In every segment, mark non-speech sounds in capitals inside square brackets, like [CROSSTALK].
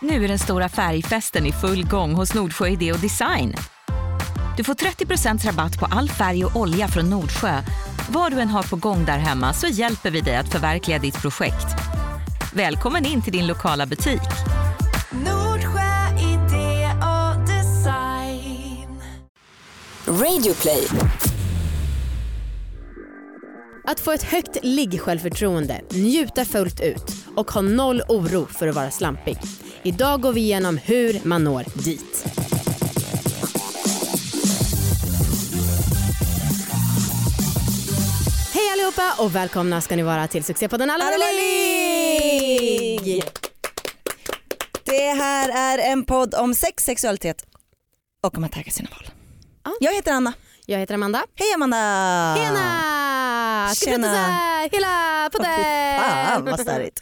Nu är den stora färgfesten i full gång hos Nordsjö Idé och Design. Du får 30% rabatt på all färg och olja från Nordsjö. Vad du än har på gång där hemma så hjälper vi dig att förverkliga ditt projekt. Välkommen in till din lokala butik. Nordsjö idé och design. Radioplay. Att få ett högt ligg-självförtroende, njuta fullt ut och ha noll oro för att vara slampig. Idag går vi igenom hur man når dit. Hej allihopa och välkomna ska ni vara till succépodden Allvarlig! Det här är en podd om sex, sexualitet och om att tagga sina val. Ja. Jag heter Anna. Jag heter Amanda. Hej Amanda! Tjena! Ska Tjena. hela Åh, fy Fan podden? vad störigt.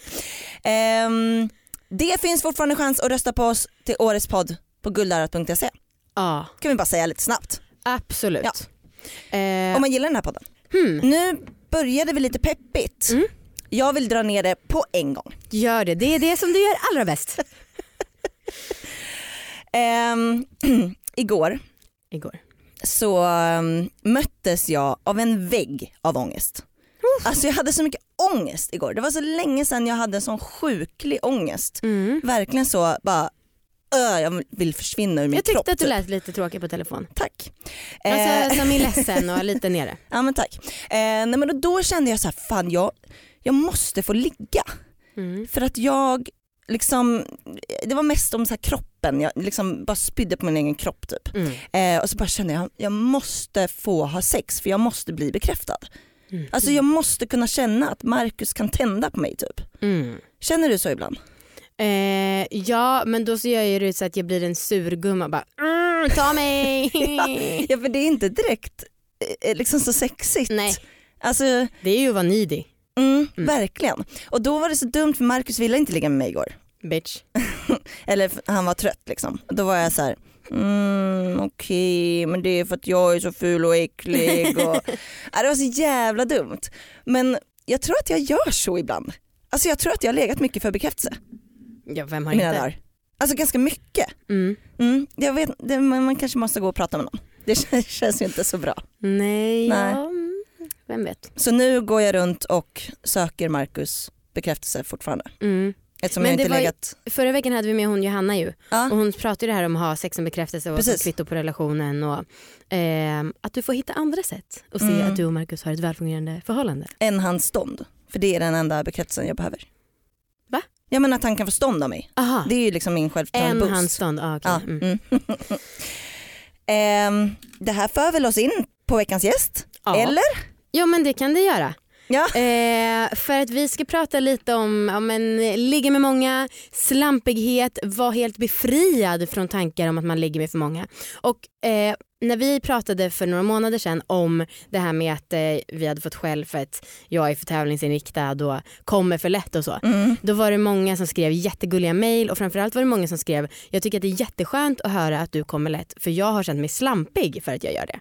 Ehm, det finns fortfarande chans att rösta på oss till årets podd på guldarat.se. Ja, kan vi bara säga lite snabbt. absolut. Ja. Eh, Om man gillar den här podden. hmm, Nu började vi lite peppigt. Mm. Jag vill dra ner det på en gång. gör det, det är det som du gör allra bäst. [LAUGHS] Ehm, [CLEARS THROAT] igår Igår. så um, möttes jag av en vägg av ångest. Alltså jag hade så mycket ångest igår. Det var så länge sedan jag hade en sån sjuklig ångest. Mm. Verkligen så bara, öh, jag vill försvinna ur min Jag tyckte kropp. att du typ. lät lite tråkig på telefon. Tack. Eh, Alltså som är [LAUGHS] ledsen och lite nere. ja men tack. Eh, nej, men då, då kände jag så här, fan jag, jag måste få ligga. Mm. För att jag liksom, det var mest om så här kroppen, jag liksom bara spydde på min egen kropp typ. Mm. Eh, och så bara kände jag, jag måste få ha sex för jag måste bli bekräftad. Mm. Alltså jag måste kunna känna att Marcus kan tända på mig typ. Mm. Känner du så ibland? Eh, ja men då så gör jag det så att jag blir en surgumma bara mm, ta mig. [LAUGHS] Ja för det är inte direkt eh, liksom så sexigt. Nej Alltså det är ju att vara needy mm, verkligen. Och då var det så dumt för Marcus ville inte ligga med mig igår. bitch. [LAUGHS] Eller han var trött liksom. Då var jag så här. Mm, Okej men det är för att jag är så ful och äcklig. Och... [LAUGHS] ja, det var så jävla dumt. Men jag tror att jag gör så ibland. Alltså jag tror att jag har legat mycket för bekräftelse Ja vem har mina inte? dagar. Alltså ganska mycket. Mm. Mm, jag vet, det, man, kanske måste gå och prata med någon. Det [LAUGHS] känns, ju inte så bra. Nej, Nej. Ja, vem vet. Så nu går jag runt och söker Marcus bekräftelse fortfarande. Mm. Eftersom Men jag det inte var ju- legat... Förra veckan hade vi med hon Johanna ju Ja. och hon pratade ju det här om att ha sex som bekräftelse och Precis. kvitto på relationen och ehm, att du får hitta andra sätt och se Mm. att du och Marcus har ett välfungerande förhållande. En hans stånd. För det är den enda bekräftelsen jag behöver. Va? Ja men att han kan få stånd av mig. Aha, Det är ju liksom min en självförtroende-boost. handstånd. Ah, okej. Ja, mm. [LAUGHS] Ehm, det här för väl oss in på veckans gäst? Ja. Eller? Ja men det kan det göra. Ja. Eh, för att vi ska prata lite om ja, men, ligga med många, slampighet, vara helt befriad från tankar om att man ligger med för många. Och eh, när vi pratade för några månader sedan om det här med att eh, vi hade fått skäll för att jag är för tävlingsinriktad och kommer för lätt och så. Mm. Då var det många som skrev jättegulliga mejl och framförallt var det många som skrev jag tycker att det är jätteskönt att höra att du kommer lätt för jag har känt mig slampig för att jag gör det.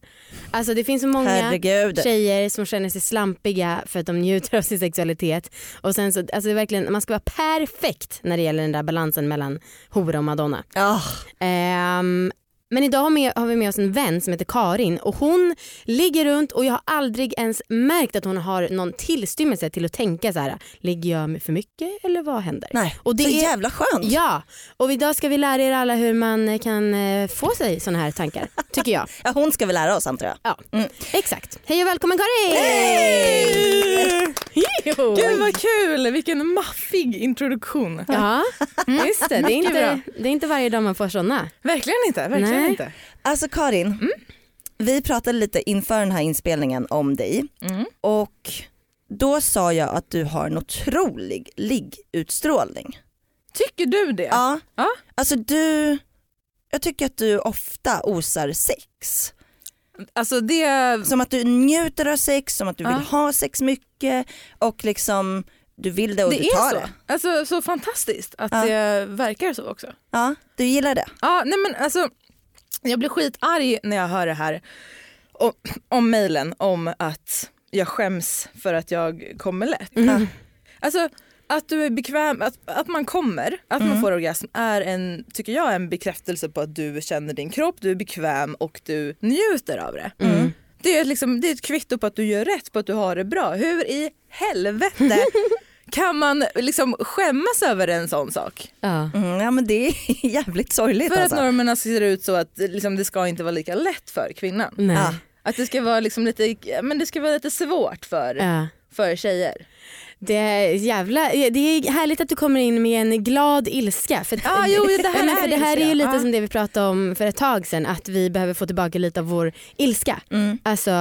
Alltså det finns så många Herregud. tjejer som känner sig slampiga för att de njuter av sin sexualitet. Och sen så, alltså det är verkligen, man ska vara perfekt när det gäller den där balansen mellan hora och madonna. Ah, Ehm, men idag har, med, har vi med oss en vän som heter Karin och hon ligger runt och jag har aldrig ens märkt att hon har någon tillstymmelse till att tänka så här, ligger jag med för mycket eller vad händer? nej, Och det så är- jävla skönt. Ja, och idag ska vi lära er alla hur man kan eh, få sig såna här tankar, tycker jag. [LAUGHS] Ja, hon ska väl lära oss antar jag. Ja, Mm. exakt. Hej och välkommen Karin! Hej! Gud vad kul, vilken maffig introduktion. Ja, [LAUGHS] just det. Det är, inte, det är inte varje dag man får såna. Verkligen inte, verkligen Nej. Inte. Alltså Karin, Mm. vi pratade lite inför den här inspelningen om dig Mm. och då sa jag att du har en otrolig liggutstrålning. Tycker du det? Ja. Ja. Alltså du, jag tycker att du ofta osar sex. Alltså det, Som att du njuter av sex, som att du vill Ja. ha sex mycket och liksom du vill det och det du tar är så. det. Alltså, så fantastiskt att Ja. det verkar så också. Ja, du gillar det. Ja, nej men alltså, jag blir skitarg när jag hör det här om, om mejlen om att jag skäms för att jag kommer lätt. Mm. Alltså, Att du är bekväm, att, att man kommer, att man får orgasm är en, tycker jag, en bekräftelse på att du känner din kropp, du är bekväm och du njuter av det. Det, är liksom, det är ett kvitto på att du gör rätt, på att du har det bra. Hur i helvete [LAUGHS] kan man liksom skämmas över en sån sak? Ja. Mm, ja men det är [LAUGHS] jävligt sorgligt För att alltså. normerna ser ut så att liksom, det ska inte vara lika lätt för kvinnan. Nej. Ja. Att det ska vara liksom lite, men det ska vara lite svårt för, Ja. för tjejer. Det är jävla, det är härligt att du kommer in med en glad ilska. För, Ja, jo, det här [LAUGHS] men är för det här är ju lite Ja. som det vi pratade om för ett tag sedan, att vi behöver få tillbaka lite av vår ilska. Mm. Alltså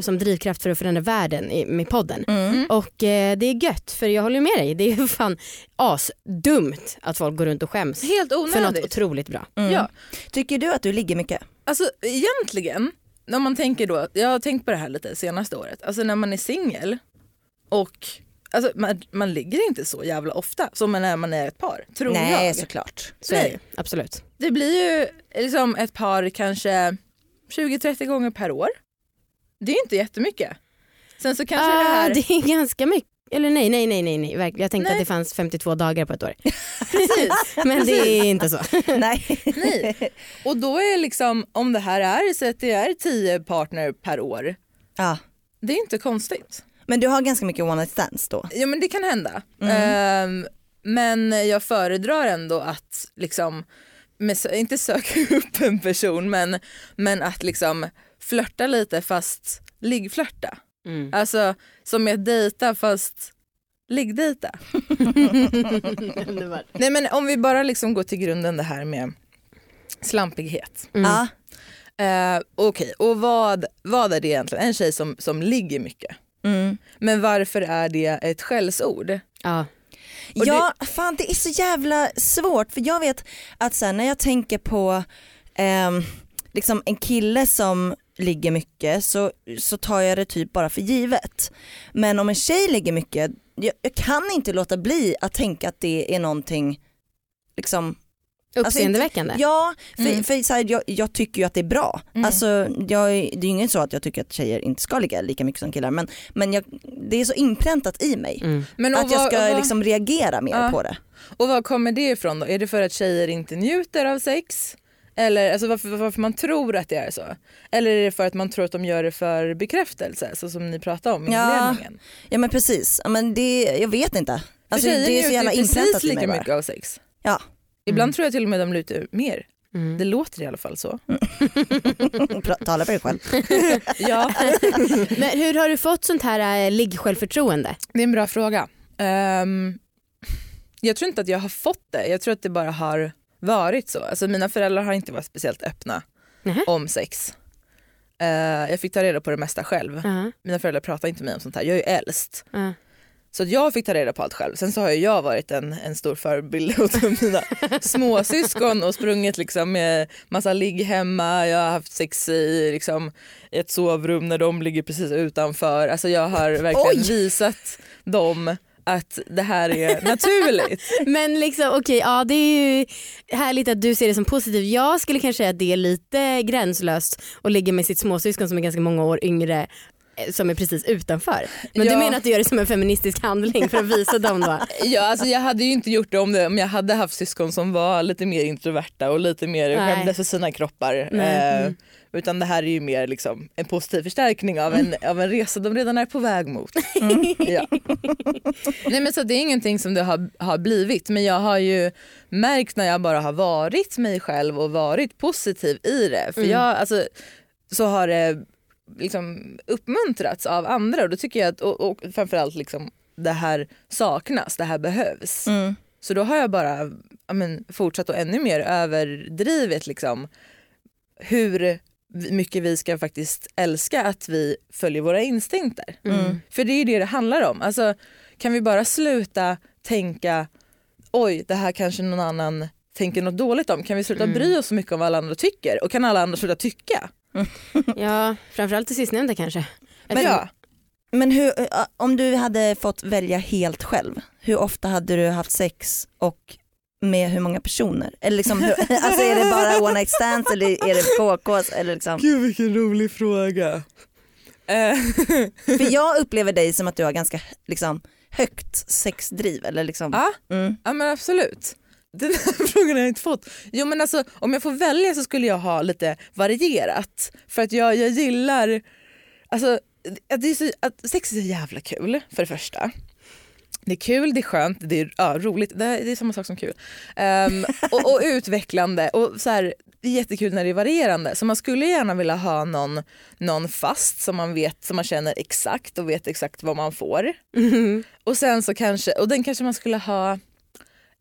som drivkraft för att förändra världen i, med podden. Mm. Och eh, det är gött, för jag håller med dig. Det är fan asdumt att folk går runt och skäms Helt för något onödigt. otroligt bra. Mm. Ja. Tycker du att du ligger mycket? Alltså egentligen, när man tänker då, jag har tänkt på det här lite senaste året, alltså när man är singel och alltså, man, man ligger inte så jävla ofta som när man är ett par, tror Nej jag. såklart. Så är Nej. det absolut. Det blir ju liksom ett par kanske 20-30 gånger per år. Det är inte jättemycket. Sen så kanske det Ah, här... [LAUGHS] det är ganska mycket. Eller nej, nej, nej, nej, nej. Jag tänkte Nej. att det fanns 52 dagar på ett år. [LAUGHS] Precis. [LAUGHS] Men det är inte så. Nej. Nej. Och då är liksom, om det här är så att det är 10 partner per år, Ja. det är inte konstigt. Men du har ganska mycket one night stands då? Ja men det kan hända. Ehm, men jag föredrar ändå att liksom, med, inte söka [LAUGHS] upp en person men, men att liksom flörta lite fast liggflörta. Mm. Alltså som att dejta fast liggdejta. [LAUGHS] Nej men om vi bara liksom går till grunden det här med slampighet. Mm. Ja. Uh, Okej, och vad, vad är det egentligen? En tjej som, som ligger mycket. Mm. Men varför är det ett skällsord? Ja. Och ja, fan det är så jävla svårt för jag vet att så här, när jag tänker på ehm, liksom en kille som ligger mycket så, så tar jag det typ bara för givet. Men om en tjej ligger mycket, jag, jag kan inte låta bli att tänka att det är någonting liksom Uppseendeväckande. Ja, för, Mm. för så här, jag, jag tycker ju att det är bra. Mm. Alltså, jag, det är ju inget så att jag tycker att tjejer inte ska ligga lika mycket som killar men, men jag, det är så inpräntat i mig Mm. Men att jag vad- ska och vad- liksom reagera mer Ja. på det. Och var kommer det ifrån då? Är det för att tjejer inte njuter av sex? Eller alltså varför, varför man tror att det är så? Eller är det för att man tror att de gör det för bekräftelse så som ni pratade om i Ja. inledningen? Ja men precis, ja, men det, jag vet inte. För Alltså, tjejer det är så njuter jävla ju inpräntat precis i lika mig bara. mycket av sex. Ja. Ibland tror jag till och med de lutar mer. Mm. Det låter i alla fall så. [LAUGHS] Tala för dig själv. [LAUGHS] Ja, [LAUGHS] Men hur har du fått sånt här äh, liggsjälvförtroende? det är en bra fråga. Ehm, jag tror inte att jag har fått det, jag tror att det bara har varit så. Alltså mina föräldrar har inte varit speciellt öppna Nähä. om sex. Eh, jag fick ta reda på det mesta själv. Ja, Mina föräldrar pratar inte med mig om sånt här, jag är ju äldst. ja. Så jag fick ta reda på allt själv. Sen så har jag varit en, en stor förebild [LAUGHS] åt mina småsyskon och sprungit liksom med massa ligg hemma. Jag har haft sex i liksom, ett sovrum när de ligger precis utanför. Alltså jag har verkligen Oj! visat dem att det här är naturligt. [LAUGHS] Men liksom okej, ja det är ju härligt att du ser det som positivt. Jag skulle kanske säga att det är lite gränslöst att ligga med sitt småsyskon som är ganska många år yngre som är precis utanför. Men Ja. du menar att du gör det som en feministisk handling för att visa dem då? [LAUGHS] Ja, alltså jag hade ju inte gjort det om, det om jag hade haft syskon som var lite mer introverta och lite mer skämdes för sina kroppar. Eh, Mm. Utan det här är ju mer liksom en positiv förstärkning av en, av en resa de redan är på väg mot. [LAUGHS] Ja. Nej, men så det är ingenting som det har, har blivit men jag har ju märkt när jag bara har varit mig själv och varit positiv i det. För Mm. jag, alltså, så har det liksom uppmuntrats av andra och då tycker jag att och, och framförallt liksom, det här saknas, det här behövs. Mm. Så då har jag bara ja, men, fortsatt och ännu mer överdrivit liksom, hur mycket vi ska faktiskt älska att vi följer våra instinkter. Mm. För det är ju det det handlar om. Alltså, kan vi bara sluta tänka oj det här kanske någon annan tänker något dåligt om. Kan vi sluta Mm. bry oss så mycket om vad alla andra tycker? Och kan alla andra sluta tycka? [LAUGHS] Ja, framförallt det sistnämnda kanske. Men- ja. Men hur, eh, om du hade fått välja helt själv, hur ofta hade du haft sex och med hur många personer? Eller liksom, hur, [LAUGHS] [LAUGHS] alltså är det bara one night stands eller är det KKs? Eller liksom? Gud vilken rolig fråga. För jag upplever dig som att du har ganska liksom, högt sexdriv eller liksom. Ja, Mm. ja men absolut. Den här [LAUGHS] frågan har jag inte fått. Jo men alltså om jag får välja så skulle jag ha lite varierat. För att jag, jag gillar, alltså att, det är så, att sex är så jävla kul för det första. Det är kul, det är skönt, det är ja, roligt. Det, är- det är samma sak som kul. Ehm, [LAUGHS] och, och utvecklande och så här, det är jättekul när det är varierande. Så man skulle gärna vilja ha någon, någon fast som man vet, som man känner exakt och vet exakt vad man får. Och sen så kanske, och den kanske man skulle ha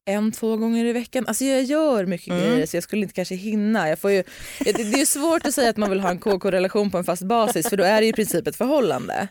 en, två gånger i veckan. Alltså jag gör mycket grejer så jag skulle inte kanske hinna. Jag får ju, det, det är ju svårt att säga att man vill ha en KK-relation på en fast basis för då är det ju i princip ett förhållande.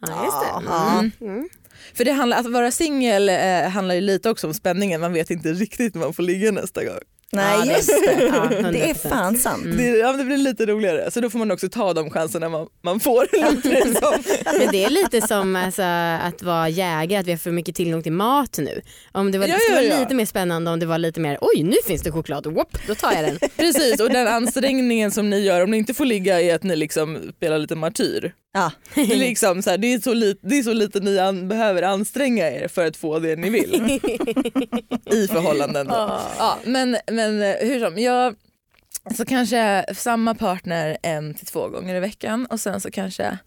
Ja, just det. Mm. Mm. För det handlar, att vara singel eh, handlar ju lite också om spänningen, man vet inte riktigt när man får ligga nästa gång. Nej Ja, just det, ja, det är 100%. fan sant. Det, ja, det blir lite roligare, så då får man också ta de chanserna man, man får. låter det som. Men det är lite som alltså, att vara jägare, att vi har för mycket tillgång till mat nu. Om det, var, Ja, det skulle ja, vara ja. lite mer spännande om det var lite mer, oj nu finns det choklad, Whoop, då tar jag den. [LAUGHS] Precis, och den ansträngningen som ni gör om ni inte får ligga är att ni liksom spelar lite martyr. Ja. Det [LAUGHS] är, liksom så här, det är, så, lite, det är så lite ni an, behöver anstränga er för att få det ni vill [LAUGHS] i förhållanden. Då. Ja, men, men eh, hur som, jag, så kanske samma partner en till två gånger i veckan och sen så kanske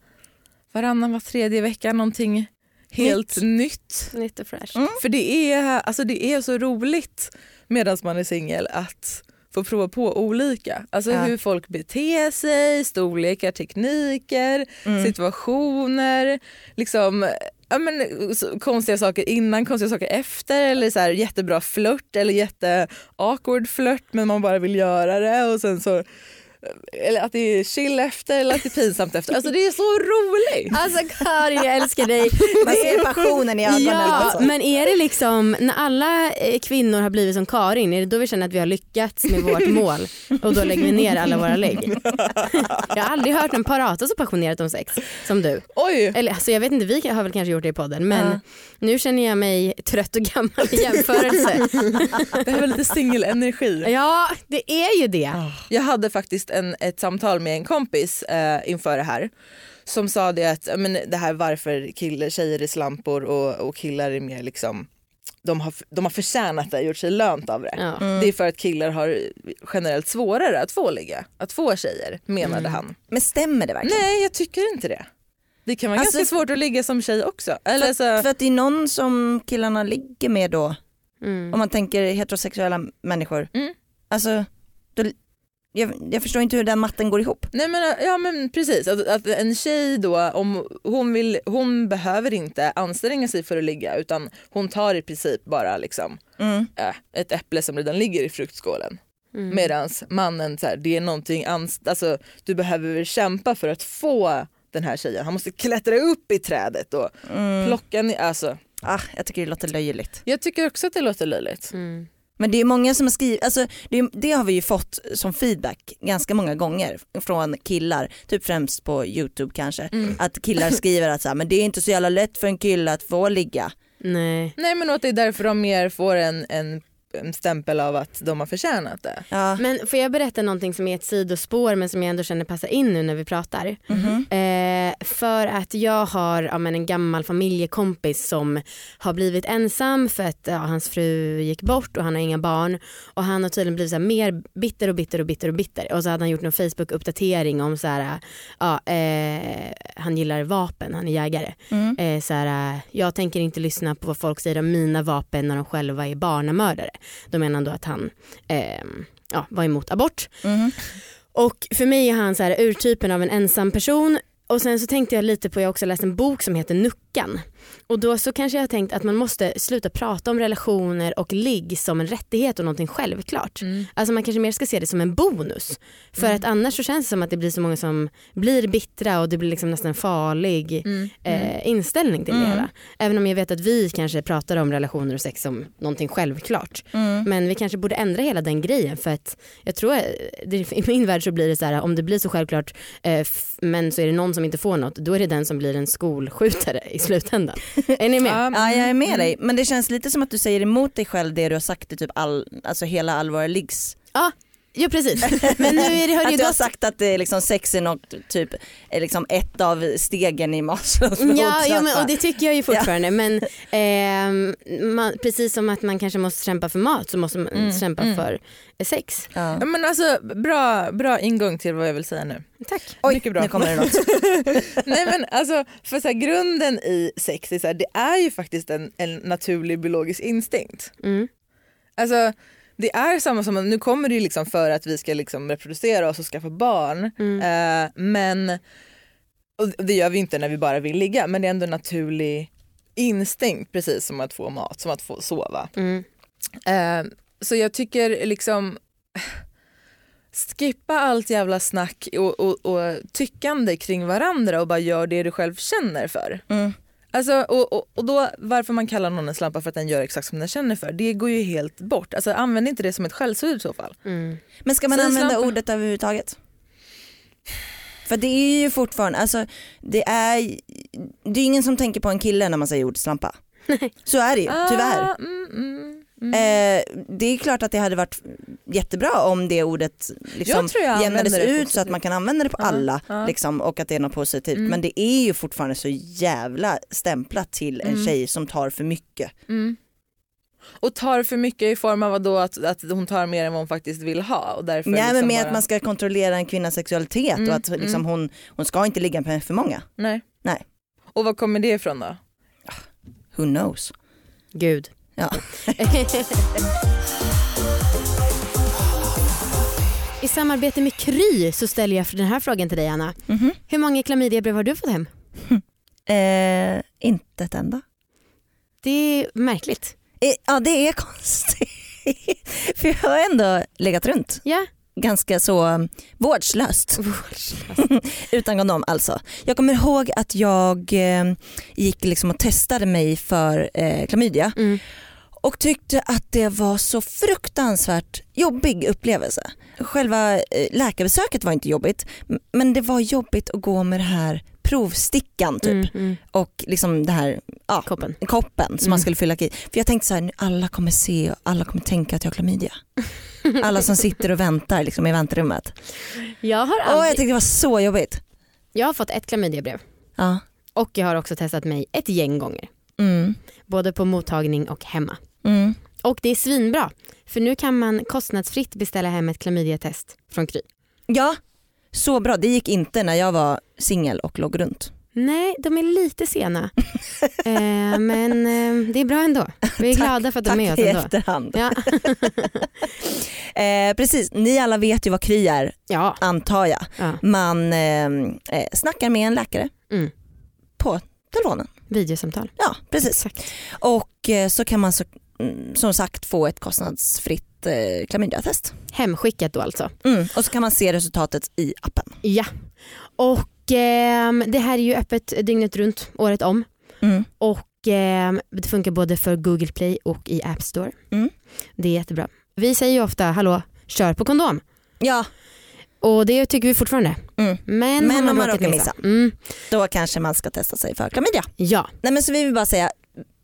varannan, var tredje vecka någonting helt nytt. Nytt och fresh. Mm. För det är, alltså det är så roligt medan man är singel att få prova på olika. Alltså Ja. hur folk beter sig, storlekar, tekniker, Mm. situationer. Liksom, ja, men, konstiga saker innan, konstiga saker efter eller så här, jättebra flört eller jätte awkward flört men man bara vill göra det och sen så eller att det är chill efter eller att det är pinsamt efter. Alltså det är så roligt. Alltså Karin jag älskar dig. [LAUGHS] Man ser passionen i ögonen. Ja, alltså. men är det liksom när alla eh, kvinnor har blivit som Karin, är det då vi känner att vi har lyckats med vårt [LAUGHS] mål och då lägger vi ner alla våra lägg? [LAUGHS] Jag har aldrig hört en prata så passionerat om sex som du. Oj! Eller alltså jag vet inte, vi har väl kanske gjort det i podden men Ja. nu känner jag mig trött och gammal i jämförelse. Det här var lite singelenergi. ja det är ju det. Jag hade faktiskt en, ett samtal med en kompis eh, inför det här som sa det att men det här varför killar, tjejer är slampor och, och killar är mer liksom de har, de har förtjänat det, gjort sig lönt av det. Ja. Det är för att killar har generellt svårare att få ligga, att få tjejer menade Mm. han. Men stämmer det verkligen? Nej jag tycker inte det. Det kan vara Alltså- ganska svårt att ligga som tjej också. Eller så, För att det är någon som killarna ligger med då, Mm. om man tänker heterosexuella människor. Mm. Alltså, då, jag, jag förstår inte hur den matten går ihop. Nej men, ja, men precis, att, att en tjej då, om hon, vill, hon behöver inte anstränga sig för att ligga utan hon tar i princip bara liksom, Mm. äh, ett äpple som redan ligger i fruktskålen. Mm. Medans mannen, så här, det är någonting, ans- alltså, du behöver kämpa för att få den här tjejen. Han måste klättra upp i trädet och Mm. plocka ner. Alltså, Ah, jag tycker det låter löjligt. jag tycker också att det låter löjligt. Mm. Men det är många som har skrivit, alltså det, det har vi ju fått som feedback ganska många gånger från killar, typ främst på youtube kanske, Mm. att killar [LAUGHS] skriver att så här, men det är inte så jävla lätt för en kille att få ligga. Nej. Nej men att det är därför de mer får en, en, en stämpel av att de har förtjänat det. Ja. Men får jag berätta någonting som är ett sidospår men som jag ändå känner passar in nu när vi pratar? Mhm. Eh, för att jag har ja, men en gammal familjekompis som har blivit ensam för att ja, hans fru gick bort och han har inga barn. Och han har tydligen blivit så här, mer bitter och bitter och bitter och bitter. Och så hade han gjort en Facebook-uppdatering om så här, ja, eh, han gillar vapen, han är jägare. Mm. Eh, så här, jag tänker inte lyssna på vad folk säger om mina vapen när de själva är barnamördare. Då menar han då att han eh, ja, var emot abort. Mhm. Och för mig är han så här urtypen av en ensam person. Och sen så tänkte jag lite på, jag har också läst en bok som heter Nuckan. Och då så kanske jag har tänkt att man måste sluta prata om relationer och ligg som en rättighet och någonting självklart. Alltså man kanske mer ska se det som en bonus. För att annars så känns det som att det blir så många som blir bittra och det blir liksom nästan en farlig eh, inställning till det hela. Även om jag vet att vi kanske pratar om relationer och sex som någonting självklart. Mm. Men vi kanske borde ändra hela den grejen för att jag tror, eh, det, i min värld så blir det så här om det blir så självklart eh, men så är det någon som inte får något då är det den som blir en skolskjutare i slutändan. är ni med? Ja jag är Mm. med dig men det känns lite som att du säger emot dig själv det du har sagt i typ all, alltså hela all våra liggs. Ja. Ja precis. [LAUGHS] Men nu är det, har det Att du har gått sagt att det är liksom sex är något, typ, är liksom ett av stegen i Maslows Ja, ja behovstrappa. men, och det tycker jag ju fortfarande men ehm, man, precis som att man kanske måste kämpa för mat så måste man kämpa för sex. ja. Ja, men alltså, bra, bra ingång till vad jag vill säga nu. Tack. Oj, Mycket bra. nu kommer det något. [LAUGHS] Nej men alltså, för så här, grunden i sex är, så här, det är ju faktiskt en, en naturlig biologisk instinkt. Mm. Alltså det är samma som, nu kommer det ju liksom för att vi ska liksom reproducera oss och skaffa barn. Mm. Eh, men, och det gör vi inte när vi bara vill ligga, men det är ändå en naturlig instinkt precis som att få mat, som att få sova. Mm. Eh, så jag tycker liksom skippa allt jävla snack och, och, och tyckande kring varandra och bara gör det du själv känner för. Mm. Alltså, och, och, och då varför man kallar någon en slampa för att den gör exakt som den känner för, det går ju helt bort. Alltså, använd inte det som ett skällsord i så fall. Mm. Men ska man Säg använda slampa. ordet överhuvudtaget? För det är ju fortfarande, alltså det är, det är ingen som tänker på en kille när man säger ordet slampa. Så är det ju, tyvärr. Ah, mm, mm, mm. Eh, det är klart att det hade varit jättebra om det ordet liksom Jag tror jag jämnades ut så att man kan använda det på Ja, alla ja. liksom, och att det är något positivt. Mm. Men det är ju fortfarande så jävla stämplat till en Mm. tjej som tar för mycket. Mm. Och tar för mycket i form av vadå, att, att hon tar mer än vad hon faktiskt vill ha. Och därför Nej liksom men med bara... att man ska kontrollera en kvinnas sexualitet Mm, och att liksom, mm. hon, hon ska inte ligga med för många. Nej. Nej. Och var kommer det ifrån då? Who knows? Gud. Ja. I samarbete med Kry så ställer jag den här frågan till dig Anna. Mhm. Hur många klamydiabrev har du fått hem? Eh, inte ett enda. Det är märkligt. Eh, ja det är konstigt. [LAUGHS] för jag har ändå legat runt Ja. Ganska så um, vårdslöst. [LAUGHS] [LAUGHS] Utan kondom alltså. Jag kommer ihåg att jag eh, gick liksom och testade mig för eh, klamydia Mm. och tyckte att det var så fruktansvärt jobbig upplevelse. Själva eh, läkarbesöket var inte jobbigt men det var jobbigt att gå med det här provstickan typ Mm, mm. och liksom det här ja, Koppen. koppen som man skulle fylla i. För jag tänkte så här, nu alla kommer se och alla kommer tänka att jag har klamydia. [LAUGHS] Alla som sitter och väntar liksom, i väntrummet. Jag har, Åh, jag aldrig... tyckte det var så jobbigt. jag har fått ett klamydiabrev Ja. och jag har också testat mig ett gäng gånger. Mm. Både på mottagning och hemma. Mm. Och det är svinbra för nu kan man kostnadsfritt beställa hem ett klamydiatest från Kry. Ja, så bra. Det gick inte när jag var singel och låg runt. Nej, de är lite sena. [LAUGHS] eh, men eh, det är bra ändå. Vi är glada för att de är med Tack oss i ändå. efterhand. Ja. [LAUGHS] Eh, precis, ni alla vet ju vad Kry är ja. antar jag. ja. Man eh, eh, snackar med en läkare Mm. på telefonen. Videosamtal. Ja, precis. Exakt. Och eh, så kan man så, mm, som sagt få ett kostnadsfritt eh, klamydiatest. Hemskickat då alltså. Mm. Och så kan man se resultatet i appen. Ja. Och ehm, det här är ju öppet dygnet runt, året om. Mm. Och ehm, det funkar både för Google Play och i App Store. Mm. Det är jättebra. Vi säger ju ofta, hallå, kör på kondom. Ja, Och det tycker vi fortfarande. Mm. Men, Men om man råkar missa. Mm. då kanske man ska testa sig för klamydia. Ja, Nej men så vi vill bara säga,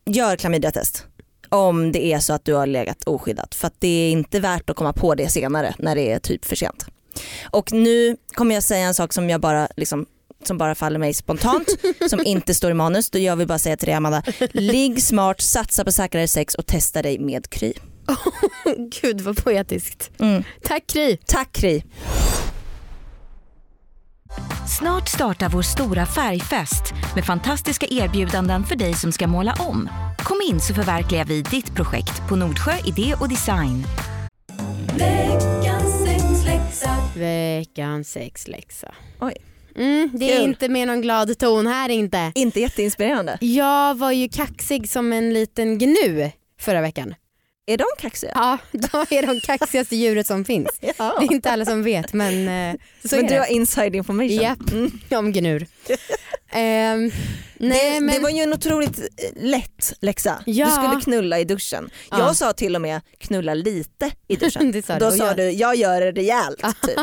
gör klamydiatest. Om det är så att du har legat oskyddat. För att det är inte värt att komma på det senare när det är typ för sent. Och nu kommer jag säga en sak som jag bara liksom som bara faller mig spontant, [LAUGHS] som inte står i manus. Då jag vill bara säga till dig Amanda, ligg smart, satsa på säkrare sex och testa dig med Kry. [LAUGHS] gud vad poetiskt. Mm. Tack Kry. Tack Kry. Snart startar vår stora färgfest med fantastiska erbjudanden för dig som ska måla om. Kom in så förverkligar vi ditt projekt på Nordsjö Idé och Design. Veckans sexläxa. Oj. Mm, det är Kul. inte med någon glad ton här inte. Inte jätteinspirerande. Jag var ju kaxig som en liten gnu förra veckan. Är de kaxiga? Ja, [LAUGHS] de är de kaxigaste djuret som finns. [LAUGHS] Ja. Det är inte alla som vet men eh, så Men är du det. har inside information. Japp, Mm. om gnur. Ehm, Nej, det, men... det var ju en otroligt lätt läxa. Ja. Du skulle knulla i duschen. Ja. Jag sa till och med knulla lite i duschen. [LAUGHS] Sa du. Då Och sa jag- du jag gör det rejält. [LAUGHS] Typ.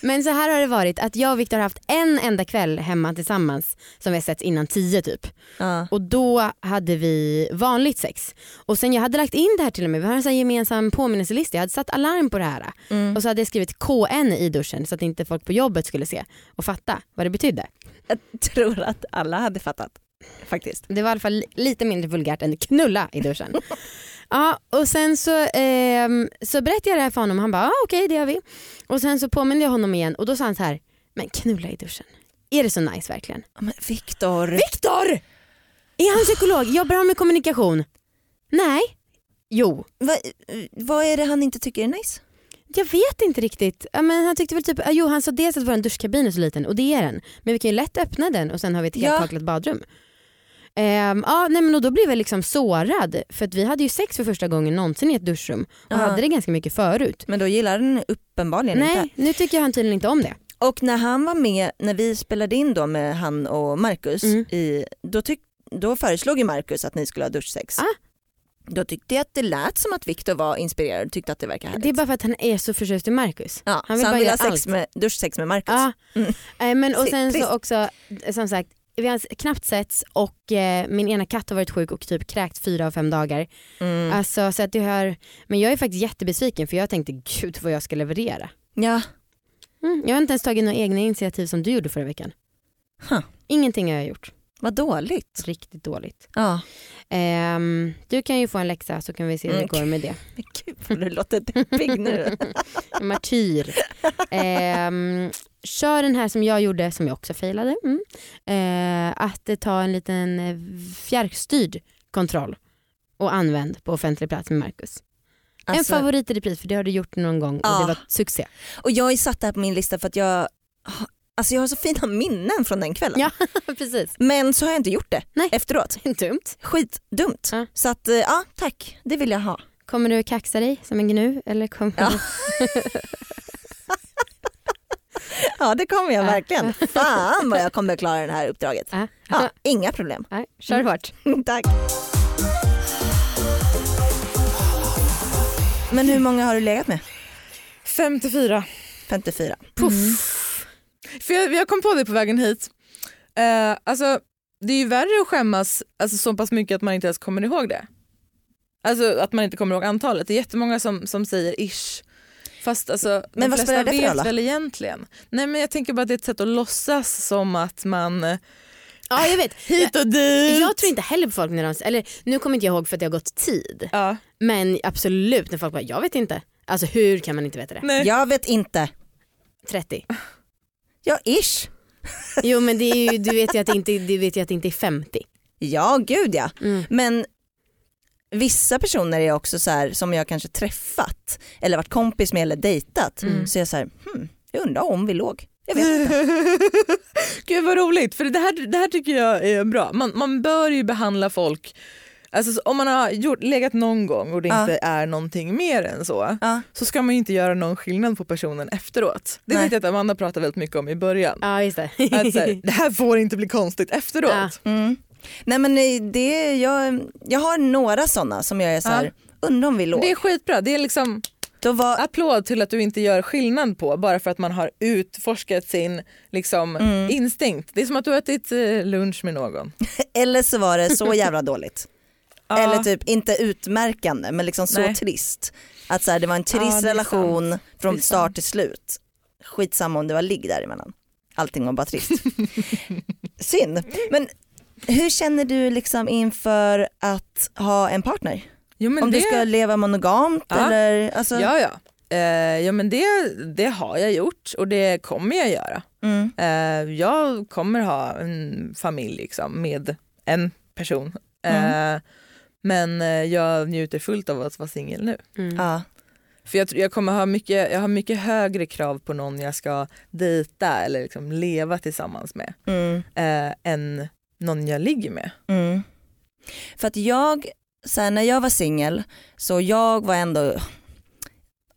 Men så här har det varit att jag och Viktor har haft en enda kväll hemma tillsammans som vi har sett innan tio typ. Ja. Och då hade vi vanligt sex. Och sen jag hade lagt in det här till och med, vi har en sån gemensam påminnelselista. Jag hade satt alarm på det här. Mm. Och så hade jag skrivit KN i duschen så att inte folk på jobbet skulle se och fatta vad det betydde. Jag tror att alla hade fattat faktiskt. Det var i alla fall li- lite mindre vulgärt än knulla i duschen. [LAUGHS] ja, och sen så, ehm, så berättade jag det här för honom och han bara ah, okej det gör vi. Och sen så påminde jag honom igen och då sa han så här, men knulla i duschen. Är det så nice verkligen? Ja, Men Viktor, Viktor! Är han psykolog? Jobbar han med kommunikation? Nej. Jo. vad, vad är det han inte tycker är nice? Jag vet inte riktigt. Men han tyckte väl typ, jo han sa dels att vår duschkabin är så liten och det är den. Men vi kan ju lätt öppna den och sen har vi ett helt Ja. badrum. Ehm, ja, nej, men då blev jag liksom sårad för att vi hade ju sex för första gången någonsin i ett duschrum och Ja. hade det ganska mycket förut. Men då gillar han uppenbarligen Nej, inte. nu tycker han tydligen inte om det. Och när han var med, när vi spelade in då med han och Marcus, Mm. i, då, tyck, då föreslog ju Marcus att ni skulle ha duschsex. Ah. Då tyckte jag att det lät som att Viktor var inspirerad och tyckte att det verkar härligt. Det är bara för att han är så förtjust i Marcus. ja, han vill så han vill ha sex allt. med, duschsex med Marcus. Ja. Mm. Eh, men och sen så också, som sagt, vi har knappt setts och eh, min ena katt har varit sjuk och typ kräkt fyra av fem dagar. Mm. Alltså, så att det har, men jag är faktiskt jättebesviken för jag tänkte gud vad jag ska leverera. Ja. Mm, jag har inte ens tagit några egna initiativ som du gjorde förra veckan. Huh. Ingenting har jag gjort. Vad dåligt. Riktigt dåligt. Ja. Ehm, du kan ju få en läxa så kan vi se hur det Mm. går med det. [LAUGHS] Men gud vad du låter deppig nu. [LAUGHS] En martyr. Ehm, kör den här som jag gjorde som jag också failade. Mm. Eh, att ta en liten fjärrstyrd kontroll och använd på offentlig plats med Marcus. en Alltså, favorit i repris för det har du gjort någon gång och Ja. det var succé. och jag är satt där på min lista för att jag, alltså jag har så fina minnen från den kvällen. Ja. [LAUGHS] Precis. Men så har jag inte gjort det Nej. efteråt. [LAUGHS] Dumt. Skitdumt. Ja. Så att eh, ja tack, det vill jag ha. Kommer du kaxa dig som en gnu? Eller kommer Ja. du... [LAUGHS] Ja det kommer jag Ja. verkligen. Fan vad jag kommer klara det här uppdraget. Ja. Ja, inga problem. Nej, kör hårt. Tack. Men hur många har du legat med? 54. 54. Puff. För jag, jag kom på det på vägen hit. Eh, alltså, det är ju värre att skämmas alltså, så pass mycket att man inte ens kommer ihåg det. Alltså att man inte kommer ihåg antalet. Det är jättemånga som, som säger ish. Fast alltså, Men de vad flesta vet då? väl egentligen. Nej men jag tänker bara att det är ett sätt att låtsas som att man eh, Ja jag vet. [LAUGHS] hit och dit. Jag tror inte heller på folk när de, eller nu kommer inte jag ihåg för att det har gått tid. Ja. Men absolut när folk bara, jag vet inte. Alltså hur kan man inte veta det? Nej. Jag vet inte. 30. Ja ish. [LAUGHS] Jo men det är ju, du vet ju att det inte, du vet ju att inte är 50. Ja gud ja. Mm. Men vissa personer är också så här som jag kanske träffat eller varit kompis med eller dejtat. Mm. Så jag så här, hmm, jag undrar om vi låg. Jag vet inte. [LAUGHS] Gud vad roligt, för det här, det här tycker jag är bra. Man, man bör ju behandla folk, alltså, så- om man har gjort, legat någon gång och det Ja. inte är någonting mer än så, Ja. så ska man ju inte göra någon skillnad på personen efteråt. Det Nej. vet jag att Amanda pratar väldigt mycket om i början. Ja just det. Att så här, [LAUGHS] det här får inte bli konstigt efteråt. Ja. Mm. Nej men eh, det, jag, jag har några sådana som jag är så här, undrar om vi låg. Det är skitbra, det är liksom Då var, applåd till att du inte gör skillnad på bara för att man har utforskat sin liksom, Mm. instinkt. Det är som att du har ätit eh, lunch med någon. [LAUGHS] eller så var det så [LAUGHS] jävla dåligt. Ja. Eller typ inte utmärkande men liksom så Nej. trist. Att så här, det var en Ja, trist är relation sant. från start till slut. Skitsamma om det var ligg däremellan. Allting var bara trist. [LAUGHS] Synd. Men hur känner du liksom inför att ha en partner? Jo, om det... du ska leva monogamt Ja. eller? Alltså, Ja, ja. Eh, ja men det, det har jag gjort och det kommer jag göra. mm, Eh, jag kommer ha en familj liksom, med en person. Eh, Men eh, jag njuter fullt av att vara singel nu. Mm. ja. För jag, tror- jag kommer ha mycket, jag har mycket högre krav på någon jag ska dejta eller liksom leva tillsammans med Mm. eh, än någon jag ligger med. Mm. För att jag, så här, när jag var singel så jag var ändå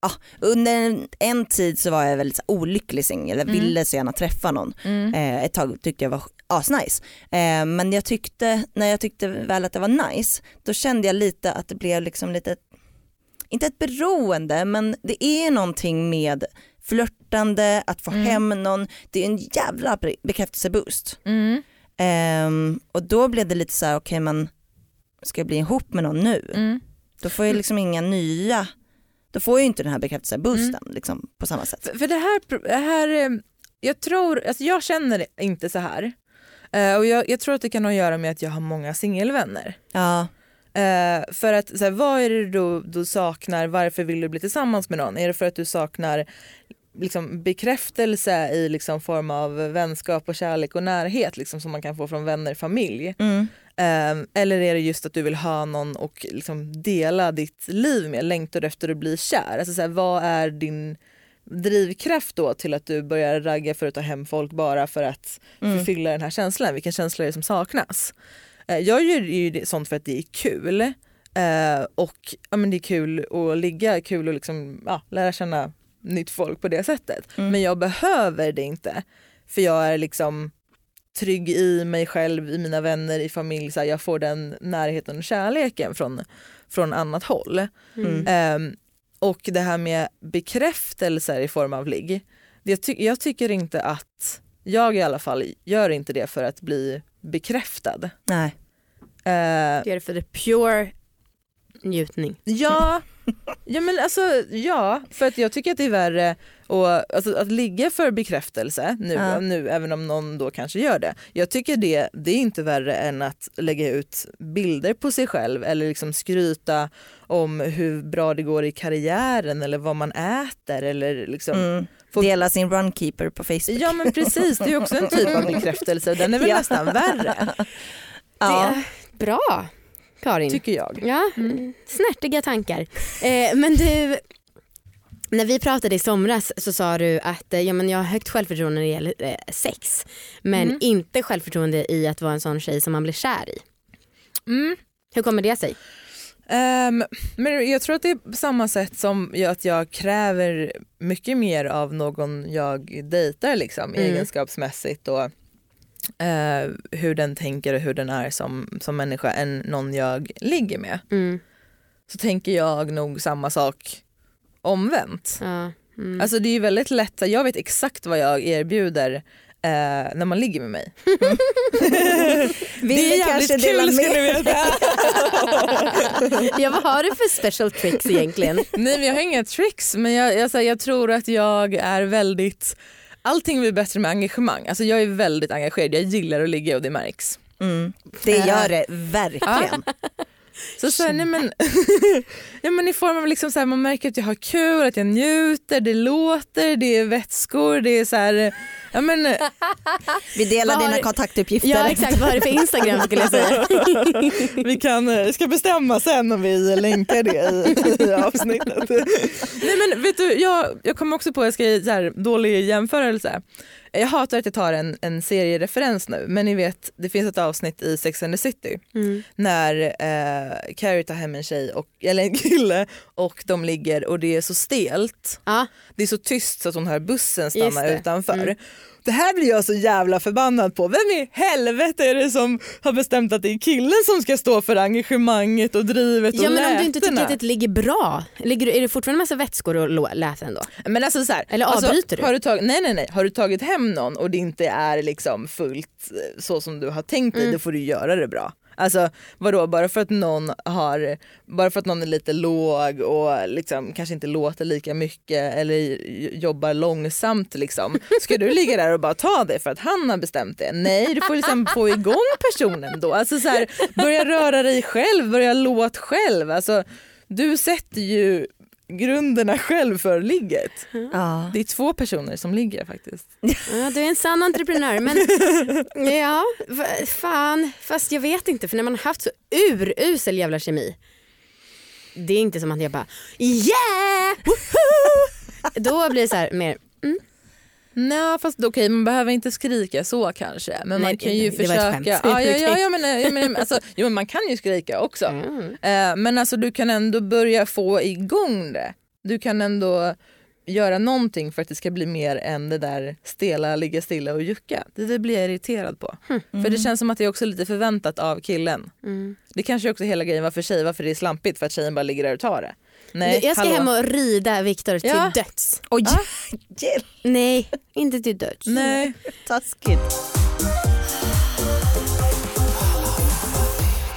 ja, under en, en tid så var jag väldigt olycklig singel, jag ville så gärna träffa någon. Eh, ett tag tyckte jag var asnice. Eh, men jag tyckte, när jag tyckte väl att det var nice, då kände jag lite att det blev liksom lite, inte ett beroende men det är någonting med flörtande, att få hem någon, det är en jävla be- bekräftelseboost. Mm. Ehm, och då blev det lite så här, okej men ska jag bli ihop med någon nu? Mm. Då får jag liksom inga nya, då får jag ju inte den här bekräftelseboosten Mm. liksom, på samma sätt. För, för det här, det här, eh, jag tror, alltså jag känner inte så här. Eh, och jag, jag tror att det kan ha att göra med att jag har många singelvänner. Ja, Eh, för att så här, vad är det då du saknar, varför vill du bli tillsammans med någon? Är det för att du saknar liksom, bekräftelse i liksom, form av vänskap och kärlek och närhet liksom, som man kan få från vänner, familj? mm. Eh, eller är det just att du vill ha någon och liksom, dela ditt liv med, längtar du efter att bli kär? Alltså, så här, vad är din drivkraft då till att du börjar ragga för att ta hem folk bara för att förfylla den här känslan? Vilken känsla är det som saknas? Eh, Jag gör ju sånt för att det är kul. Eh, och ja, men det är kul att ligga, kul att liksom, ja, lära känna nytt folk på det sättet. Men jag behöver det inte. För jag är liksom trygg i mig själv, i mina vänner, i familj. Så här, jag får den närheten och kärleken från, från annat håll. Mm. Ehm, och det här med bekräftelser i form av ligg. Det ty- jag tycker inte att, jag i alla fall gör inte det för att bli bekräftad. Nej. Eh, Det det för the pure njutning. Ja, ja men alltså ja, för att jag tycker att det är värre och, alltså, att ligga för bekräftelse nu, Ja. nu, även om någon då kanske gör det. Jag tycker det, det är inte värre än att lägga ut bilder på sig själv eller liksom skryta om hur bra det går i karriären eller vad man äter eller liksom Mm. Få- Dela sin runkeeper på Facebook. Ja men precis, det är också en typ av [LAUGHS] bekräftelse den är väl Ja. nästan värre Ja. Det, bra Karin. tycker jag. Ja, mm. snärtiga tankar. Eh, men du, när vi pratade i somras så sa du att eh, ja, men jag har högt självförtroende när det gäller eh, sex men inte självförtroende i att vara en sån tjej som man blir kär i. Mm. Hur kommer det sig? Ehm, men jag tror att det är på samma sätt som att jag kräver mycket mer av någon jag dejtar liksom, Mm. egenskapsmässigt och eh, hur den tänker och hur den är som, som människa än någon jag ligger med. Mm. Så tänker jag nog samma sak omvänt. Ja. Mm. Alltså det är ju väldigt lätt, jag vet exakt vad jag erbjuder eh, när man ligger med mig. [LAUGHS] Vill det är jävligt kul ska ni veta. [LAUGHS] ja, vad har du för special tricks egentligen? Nej men jag har inga tricks men jag, jag, här, jag tror att jag är väldigt, allting blir bättre med engagemang. Alltså jag är väldigt engagerad, jag gillar att ligga och det märks. Mm. Det gör det verkligen. [LAUGHS] [LAUGHS] Så, så här, nej, men, [LAUGHS] ja, men i form av liksom så här, man märker att jag har kul, att jag njuter, det låter, det är vätskor, det är så här, ja men Vi delar Vad har dina kontaktuppgifter. Ja exakt, vad har du för Instagram skulle jag säga? [LAUGHS] vi kan, eh, ska bestämma sen om vi länkar det i, i avsnittet. Nej men vet du, jag, jag kom också på, jag ska här, dålig jämförelse. Jag hatar att jag tar en, en seriereferens nu men ni vet det finns ett avsnitt i Sex and the City Mm. när eh, Carrie tar hem en tjej, och, eller en kille och de ligger och det är så stelt. Ja, Det är så tyst så att hon hör bussen stanna det. utanför. Mm. Det här blir jag så jävla förbannad på. Vem i helvete är det som har bestämt att det är killen som ska stå för engagemanget och drivet ja och men om du inte tycker att det ligger bra, ligger, är det fortfarande massa vätskor lå- läsa ändå? Men alltså så här, Eller alltså, avbryter du? Har du tagit, nej nej nej, har du tagit hem någon och det inte är liksom fullt eh, så som du har tänkt dig, Mm. då får du göra det bra. Alltså vadå, bara för att någon har, bara för att någon är lite låg och liksom kanske inte låter lika mycket eller jobbar långsamt liksom. Ska du ligga där och bara ta det för att han har bestämt det? Nej, du får liksom få igång personen då. Alltså så här, börja röra dig själv, börja låt själv. Alltså, du sätter ju grunderna själv för ligget. Ja. Det är två personer som ligger faktiskt. Ja, du är en sann entreprenör men [LAUGHS] ja, fan, fast jag vet inte för när man har haft så urusel jävla kemi det är inte som att jag bara yeah, woho! Då blir det så här mer Nej fast okej man behöver inte skrika så kanske men Nej, man kan ju det var ett försöka. skämt. Ja, ja, [LAUGHS] ja, men, ja, men, alltså, jo, men man kan ju skrika också. mm. Eh, men alltså du kan ändå börja få igång det. du kan ändå göra någonting för att det ska bli mer än det där stela, ligga stilla och jucka. Det, det blir jag irriterad på. För det känns som att det är också lite förväntat av killen. Mm. Det kanske också är hela grejen varför tjej, varför det är slampigt för att tjejen bara ligger där och tar det. Nej, jag ska hallå. hem och rida Viktor till Ja. döds. Oj, hjälp, Nej, inte till döds. Nej. [LAUGHS] taskigt.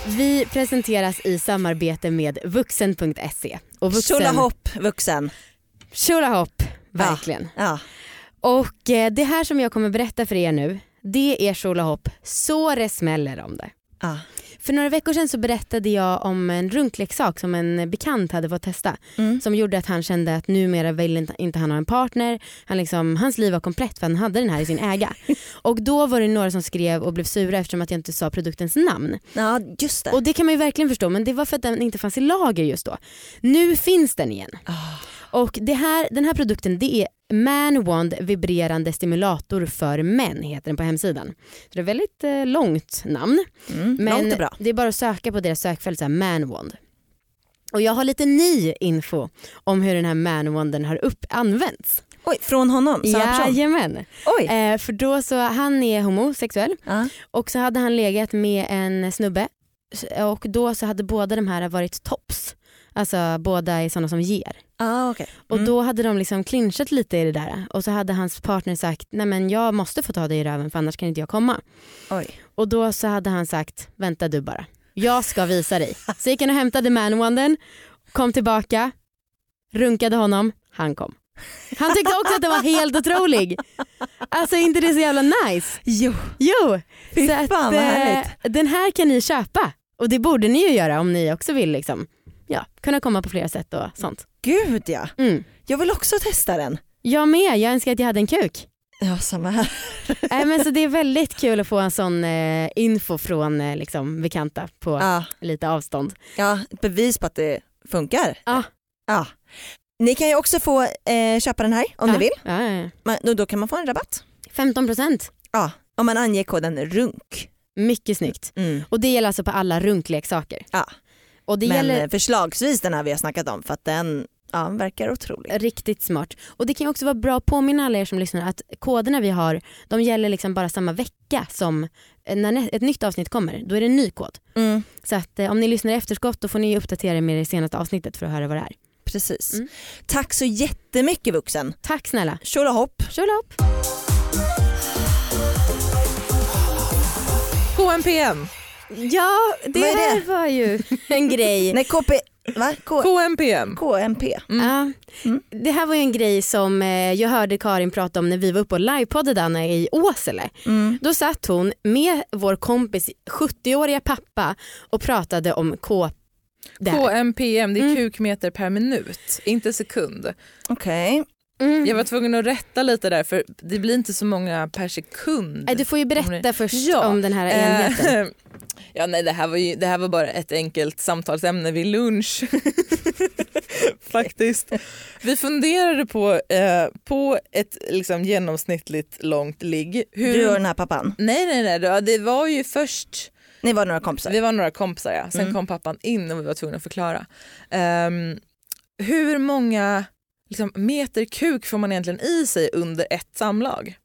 Vi presenteras i samarbete med vuxen.se. Och vuxen... Tjolahopp vuxen. Tjolahopp, verkligen. Ja. Och eh, det här som jag kommer berätta för er nu, det är tjolahopp så det smäller om det. Ja. För några veckor sedan så berättade jag om en runkleksak som en bekant hade fått testa. Mm. Som gjorde att han kände att numera vill inte, inte han ha en partner. Han liksom, hans liv var komplett för han hade den här i sin äga. [LAUGHS] och då var det några som skrev och blev sura eftersom att jag inte sa produktens namn. ja, just det. Och det kan man ju verkligen förstå men det var för att den inte fanns i lager just då. Nu finns den igen. Ah. Och det här, den här produkten det är Man Wand vibrerande stimulator för män heter den på hemsidan. Så det är väldigt eh, långt namn. Mm, Men långt bra. det är bara att söka på deras sökfält så här, Man Wand. Och jag har lite ny info om hur den här Man Wanden har upp använts. Oj, från honom? Jajamän. Oj. Eh, för då så, han är homosexuell Ja. och så hade han legat med en snubbe och då så hade båda de här varit tops. Alltså båda är sådana som ger. Ah, okay. Och då hade de liksom clinchat lite i det där och så hade hans partner sagt nej men jag måste få ta dig i röven för annars kan inte jag komma. Oj. Och då så hade han sagt vänta du bara, jag ska visa dig. Så gick han och hämtade manwanden, kom tillbaka, runkade honom, han kom. Han tyckte också att det var helt otrolig. Alltså inte det så jävla nice? Jo, Jo, fy så att, fan vad eh, härligt. den här kan ni köpa och det borde ni ju göra om ni också vill liksom, ja, kunna komma på flera sätt och sånt. Gud ja. Mm. Jag vill också testa den. Jag med, jag önskar att jag hade en kuk. Ja, samma här. [LAUGHS] Nej, men så det är väldigt kul att få en sån eh, info från eh, liksom, bekanta på Ja, lite avstånd. ja, bevis på att det funkar. Ja. Ja. Ni kan ju också få eh, köpa den här om ja. ni vill. Ja, ja. Men då, då kan man få en rabatt. 15%, Ja, om man anger koden RUNK. mycket snyggt. Mm. Och det gäller alltså på alla runkleksaker. Ja. Och det Men gäller eh, förslagsvis den här vi har snackat om för att den ja, verkar otrolig. riktigt smart. Och det kan också vara bra att påminna alla er som lyssnar att koderna vi har de gäller liksom bara samma vecka som eh, när nä- ett nytt avsnitt kommer. Då är det en ny kod. Mm. Så att eh, om ni lyssnar i efterskott då får ni uppdatera er med det senaste avsnittet för att höra vad det är. Precis. Mm. Tack så jättemycket vuxen. Tack snälla. Tjolahopp. Tjolahopp. KMPM. Ja, det, Vad är här det? var ju en grej. Nej, KP... Va? K... KMPM. KMP. Ja, Mm. det här var ju en grej som eh, jag hörde Karin prata om när vi var uppe och livepoddade Anna i Åsele. Mm. Då satt hon med vår kompis 70-åriga pappa och pratade om K... det här. KMPM, det är Mm. kukmeter per minut, inte sekund. Okej. Mm. Jag var tvungen att rätta lite där för det blir inte så många per sekund. Nej, Du får ju berätta först Ja, om den här enheten. Eh, [LAUGHS] ja, nej, det, här var ju, det här var bara ett enkelt samtalsämne vid lunch. [LAUGHS] Faktiskt. Vi funderade på, eh, på ett liksom, genomsnittligt långt ligg. Hur... Du och den här pappan. Nej nej nej, det- var ju först, Ni var några kompisar. vi var några kompisar ja. sen Mm. kom pappan in och vi var tvungna att förklara. Ehm, hur många liksom, meter kuk får man egentligen i sig under ett samlag?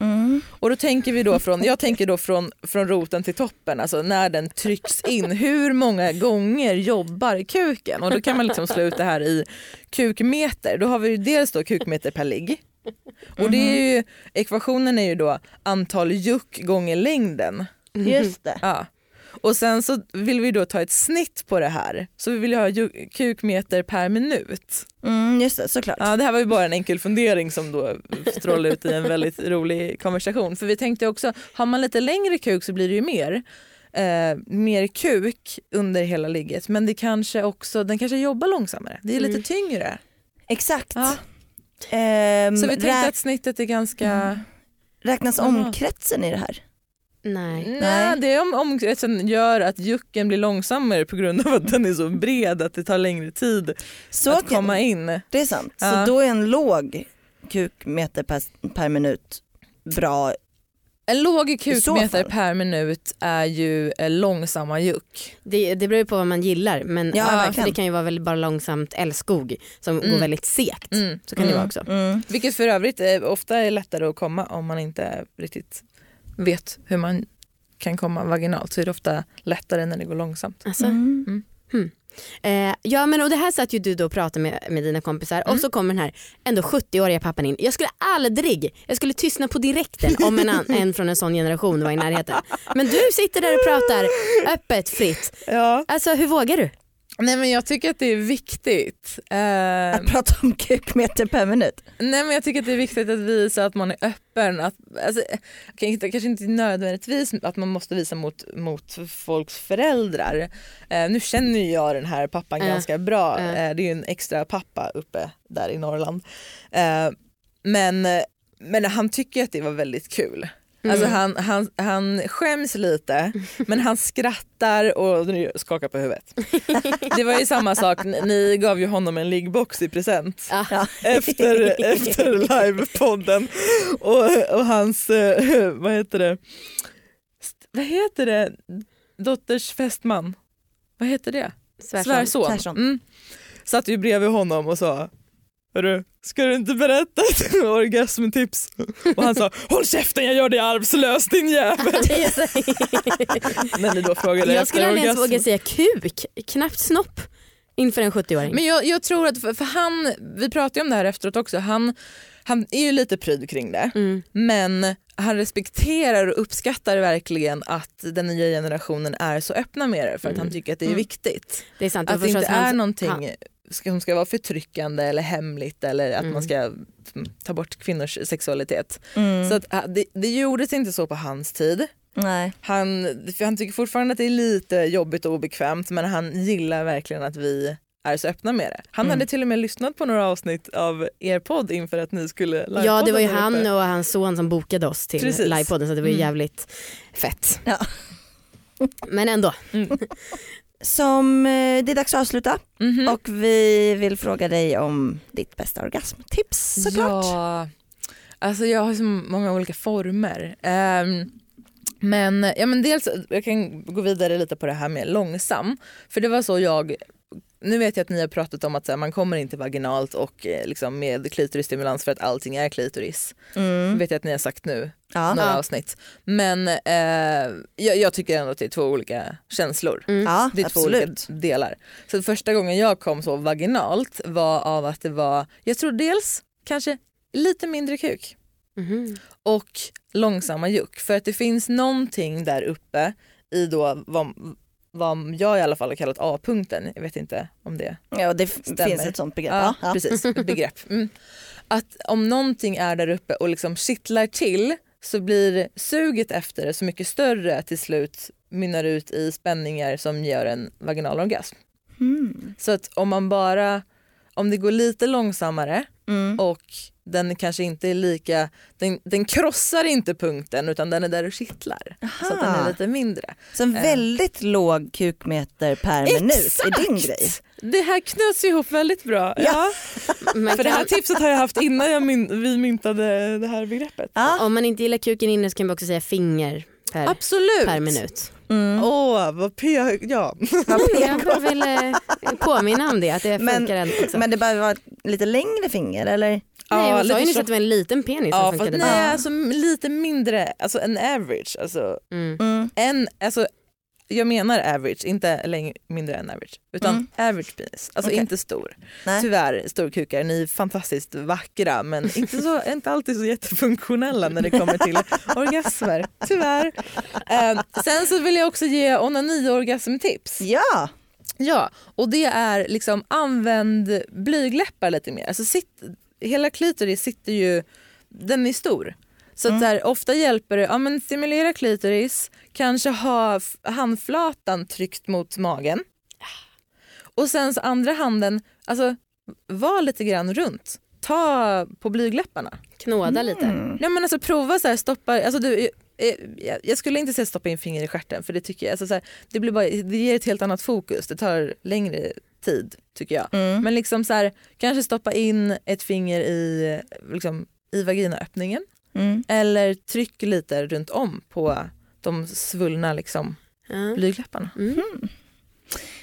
Mm. Och då tänker vi då från, jag tänker då från, från roten till toppen, alltså när den trycks in, hur många gånger jobbar kuken? Och då kan man liksom slå ut det här i kukmeter. Då har vi ju dels då kukmeter per ligg. Och det är ju, ekvationen är ju då antal juck gånger längden. Just det. Ja. Och sen så vill vi då ta ett snitt på det här. Så vi vill ha kukmeter per minut. Mm, just det, såklart. Ja, det här var ju bara en enkel fundering som då strålade ut i en väldigt [LAUGHS] rolig konversation. För vi tänkte också, har man lite längre kuk så blir det ju mer. Eh, mer kuk under hela ligget men det kanske också, den kanske jobbar långsammare. Det är lite Mm. tyngre. Exakt. Ja. Ehm, Så vi tänkte att snittet är ganska... Räknas Jaha. omkretsen i det här? Nej. Nej, det är om omkretsen gör att jucken blir långsammare på grund av att den är så bred att det tar längre tid Så att kan- komma in. Det är sant. Ja. Så då är en låg kukmeter per, per minut bra En låg kukmeter per minut är ju eh, långsamma juck. Det, det beror ju på vad man gillar men Ja, för verkligen. det kan ju vara väldigt bara långsamt älskog som går Mm. väldigt segt. Mm. Så kan det vara också. Mm. Vilket för övrigt eh, ofta är lättare att komma om man inte riktigt vet hur man kan komma vaginalt så är det ofta lättare när det går långsamt. Alltså, Mm. Eh, ja men och det här satt ju du då och pratade med, med dina kompisar Mm. och så kommer den här ändå 70-åriga pappan in. Jag skulle aldrig, jag skulle tystna på direkten om en, en från en sån generation var i närheten. Men du sitter där och pratar öppet, fritt. Ja. Alltså hur vågar du? Nej men jag tycker att det är viktigt. Eh, Att prata om kukmeter per minut. nej men jag tycker att det är viktigt att visa att man är öppen. Att, alltså, kanske inte nödvändigtvis att man måste visa mot, mot folks föräldrar. Eh, nu känner ju jag den här pappan Ja. ganska bra. Ja. Eh, det är ju en extra pappa uppe där i Norrland. Eh, men, men han tycker att det var väldigt kul. Alltså han, han, han skäms lite men han skrattar och skakar på huvudet. [LAUGHS] Det var ju samma sak, Ni- gav ju honom en liggbox i present Ja. efter, efter livepodden och, och hans, eh, vad heter det, vad heter det, dotters fästman, vad heter det? Svärson. Svärson. Mm. Satt ju bredvid honom och sa Hörru, ska du inte berätta ett orgasmtips? Och han sa håll käften jag gör dig arvslös din jävel. [LAUGHS] När ni då frågade jag efter skulle aldrig ens våga säga kuk, knappt snopp inför en 70-åring. Men jag, jag tror att, för, för han, vi pratade ju om det här efteråt också, han, han är ju lite pryd kring det Mm. men han respekterar och uppskattar verkligen att den nya generationen är så öppna med det för att han tycker att det är viktigt. Det är sant. Att det inte är någonting han- ska, som ska vara förtryckande eller hemligt eller att Mm. man ska mm, ta bort kvinnors sexualitet. Mm. Så att, ah, det, det gjordes inte så på hans tid. Nej. Han, han tycker fortfarande att det är lite jobbigt och obekvämt men han gillar verkligen att vi är så öppna med det. Han Mm. hade till och med lyssnat på några avsnitt av er podd inför att ni skulle livepodda Ja det var ju uppe. han och hans son som bokade oss till Precis. livepodden så det var ju Mm. jävligt fett. Ja. Men ändå. Som, eh, det är dags att avsluta Mhm. och vi vill fråga dig om ditt bästa orgasmtips såklart. Ja, alltså jag har så många olika former. Ehm, men, ja, men dels, jag kan gå vidare lite på det här med långsam. För det var så jag, nu vet jag att ni har pratat om att så här, man kommer inte vaginalt och eh, liksom, med klitorisstimulans för att allting är klitoris. Mm. vet jag att ni har sagt nu, Ja. några Ja. avsnitt. Men eh, jag, jag tycker ändå att det är två olika känslor. Mm. ja, Det är två absolut. olika delar. Så första gången jag kom så vaginalt var av att det var, jag tror dels kanske lite mindre kuk Mhm. och långsamma juck. För att det finns någonting där uppe i då vad, vad jag i alla fall har kallat A-punkten. Jag vet inte om det Ja, det Stämmer. finns ett sånt begrepp. Ja, Ja, precis. Begrepp. [LAUGHS] Mm. Att om någonting är där uppe och liksom kittlar till så blir suget efter det så mycket större att till slut mynnar ut i spänningar som gör en vaginal orgasm. Mm. Så att om man bara, om det går lite långsammare Mm. och den kanske inte är lika, den, den krossar inte punkten utan den är där och kittlar. Så att den är lite mindre. Så en Eh. väldigt låg kukmeter per minut är din grej. Det här knöts ihop väldigt bra. Ja. [LAUGHS] Man För det här tipset har jag haft innan jag min, vi myntade det här begreppet. Ja. om man inte gillar kuken inne så kan man också säga finger per, Absolut. per minut. Mm. Åh, vad p... Ja. Jag bara vill eh, påminna om det, att det Men- funkar ändå. Men det behöver vara lite längre finger eller? Nej, Ja, hon sa ju nyss att det var en liten penis Ja, som fast funkade nej, alltså, lite mindre, alltså en average. Alltså, Mm. Mm. en, alltså, jag menar average, inte längre, mindre än average. Utan Mm. average penis, alltså Okej. inte stor. Nej. Tyvärr storkukar, ni är fantastiskt vackra men [LAUGHS] inte, så, inte alltid så jättefunktionella när det kommer till orgasmer. Tyvärr. Eh, sen så vill jag också ge onani-orgasmtips. Ja, Ja, och det är liksom använd blygläppar lite mer. Alltså sitt, hela klitoris sitter ju, den är stor. Så att där, ofta hjälper det, ja men stimulera klitoris, kanske ha handflatan tryckt mot magen. Och sen så andra handen, alltså var lite grann runt. Ta på blygläpparna. Knåda lite. Mm. Nej men alltså prova så här, stoppa, alltså du, jag- jag skulle inte säga stoppa in finger i stjärten för det tycker jag, alltså så här, det, blir bara, det ger ett helt annat fokus, det tar längre tid tycker jag. Mm. Men liksom så här, kanske stoppa in ett finger i, liksom, i vaginaöppningen Mm. eller tryck lite runt om på de svullna liksom, Ja. blygdläpparna.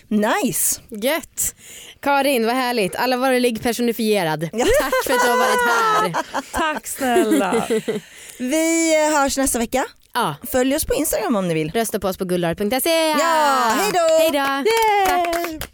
Nice. Gött. Karin, vad härligt. Alla var ligg personifierad. Tack för att du har varit här. [LAUGHS] Tack snälla. Vi hörs nästa vecka. Ja, Följ oss på Instagram om ni vill. rösta på oss på guldar.se. Ja, hej då! Hej då. Tack.